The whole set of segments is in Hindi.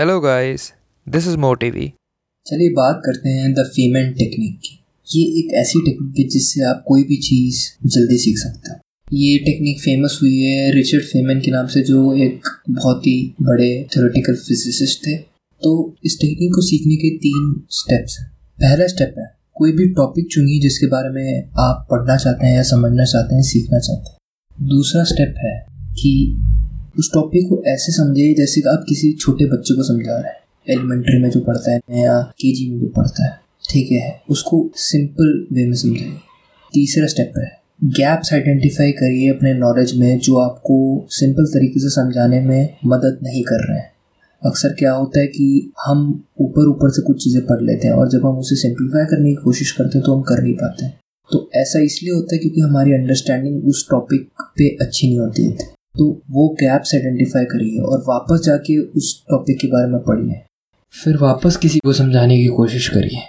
Hello guys, this is MoTV. चलिए बात करते हैं द फीमेन टेक्निक की। ये एक ऐसी टेक्निक है जिससे आप कोई भी चीज़ जल्दी सीख सकते हैं। ये टेक्निक फ़ेमस हुई है रिचर्ड फेमन के नाम से जो एक बहुत ही बड़े थ्योरेटिकल फिजिसिस्ट थे। तो इस टेक्निक को सीखने के तीन स्टेप्स हैं। पहला स्टेप है कोई भी टॉपिक चुनिए जिसके बारे में आप पढ़ना चाहते हैं या समझना चाहते हैं सीखना चाहते हैं। दूसरा स्टेप है कि उस टॉपिक को ऐसे समझिए जैसे कि आप किसी छोटे बच्चे को समझा रहे हैं। एलिमेंट्री में जो पढ़ता है या के में जो पढ़ता है, ठीक है? उसको सिंपल वे में समझाइए। तीसरा स्टेप है गैप्स आइडेंटिफाई करिए अपने नॉलेज में जो आपको सिंपल तरीके से समझाने में मदद नहीं कर रहे हैं। अक्सर क्या होता है कि हम ऊपर ऊपर से कुछ चीज़ें पढ़ लेते हैं और जब हम उसे सिंप्लीफाई करने की कोशिश करते हैं तो हम कर नहीं पाते। तो ऐसा इसलिए होता है क्योंकि हमारी अंडरस्टैंडिंग उस टॉपिक पे अच्छी नहीं होती है। तो वो गैप्स आइडेंटिफाई करिए और वापस जाके उस टॉपिक के बारे में पढ़िए फिर वापस किसी को समझाने की कोशिश करिए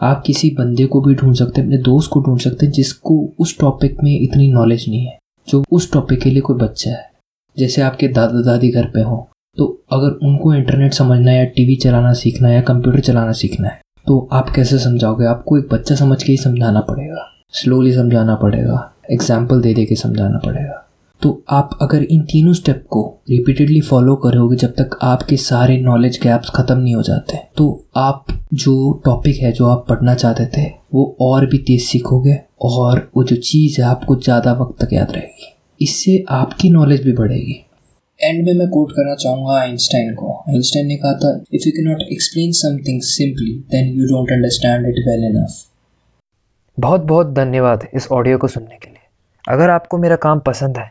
आप किसी बंदे को भी ढूंढ सकते हैं, अपने दोस्त को ढूंढ सकते हैं, जिसको उस टॉपिक में इतनी नॉलेज नहीं है, जो उस टॉपिक के लिए कोई बच्चा है। जैसे आपके दादा दादी घर पे हो तो अगर उनको इंटरनेट समझना है या टीवी चलाना सीखना है या कंप्यूटर चलाना सीखना है तो आप कैसे समझाओगे? आपको एक बच्चा समझ के ही समझाना पड़ेगा। स्लोली समझाना पड़ेगा। एग्ज़ाम्पल दे दे के समझाना पड़ेगा। तो आप अगर इन तीनों स्टेप को रिपीटेडली फॉलो करोगे जब तक आपके सारे नॉलेज गैप्स ख़त्म नहीं हो जाते तो आप जो टॉपिक है, जो आप पढ़ना चाहते थे, वो और भी तेज़ सीखोगे और वो जो चीज़ है, आपको ज़्यादा वक्त तक याद रहेगी। इससे आपकी नॉलेज भी बढ़ेगी। एंड में मैं कोट करना चाहूँगा आइंस्टाइन को। आइंस्टाइन ने कहा था if you can not explain something simply then you don't understand it well enough बहुत बहुत धन्यवाद इस ऑडियो को सुनने के लिए। अगर आपको मेरा काम पसंद है